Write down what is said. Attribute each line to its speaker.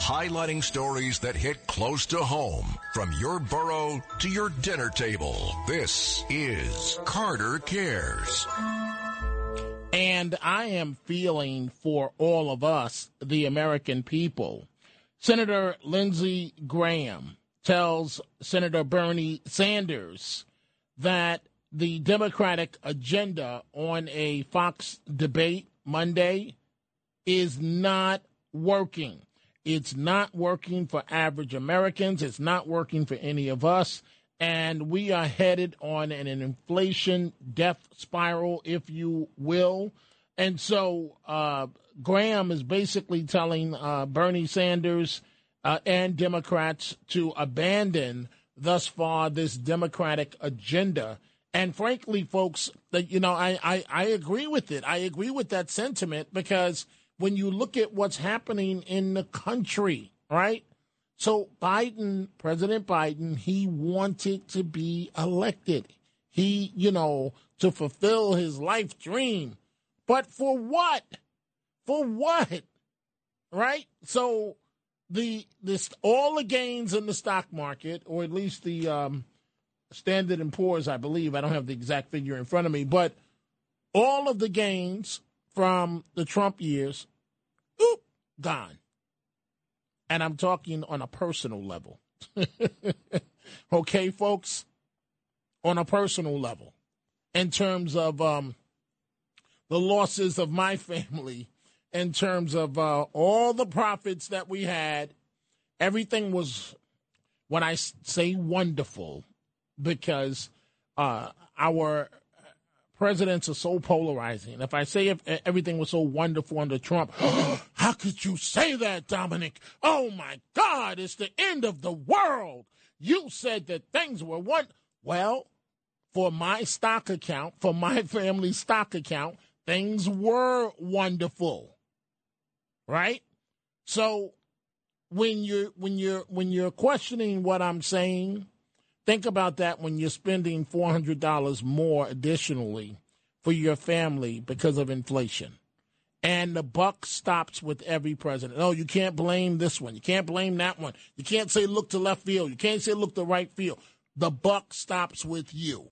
Speaker 1: highlighting stories that hit close to home from your borough to your dinner table. This is Carter Cares.
Speaker 2: And I am feeling for all of us, the American people. Senator Lindsey Graham tells Senator Bernie Sanders that the Democratic agenda on a Fox debate Monday is not working. It's not working for average Americans. It's not working for any of us. And we are headed on an inflation death spiral, if you will. And so uh, Graham is basically telling uh, Bernie Sanders uh, and Democrats to abandon thus far this Democratic agenda. And frankly, folks, that you know, I, I, I agree with it. I agree with that sentiment because – when you look at what's happening in the country, right? So Biden, President Biden, he wanted to be elected. He, you know, to fulfill his life dream. But for what? For what? Right? So the this all the gains in the stock market, or at least the um, Standard and Poor's, I believe. I don't have the exact figure in front of me, but all of the gains from the Trump years oop, gone. And I'm talking on a personal level. okay, folks? On a personal level. In terms of um, the losses of my family, in terms of uh, all the profits that we had, everything was, when I say wonderful, because uh, our presidents are so polarizing. If I say if everything was so wonderful under Trump, how could you say that, Dominic? Oh my God, it's the end of the world. You said that things were one. Well, for my stock account, for my family stock account, things were wonderful. Right? So when you're when you're when you're questioning what I'm saying, Think about that when you're spending $400 more additionally for your family because of inflation. And the buck stops with every president. Oh, you can't blame this one. You can't blame that one. You can't say look to left field. You can't say look to right field. The buck stops with you.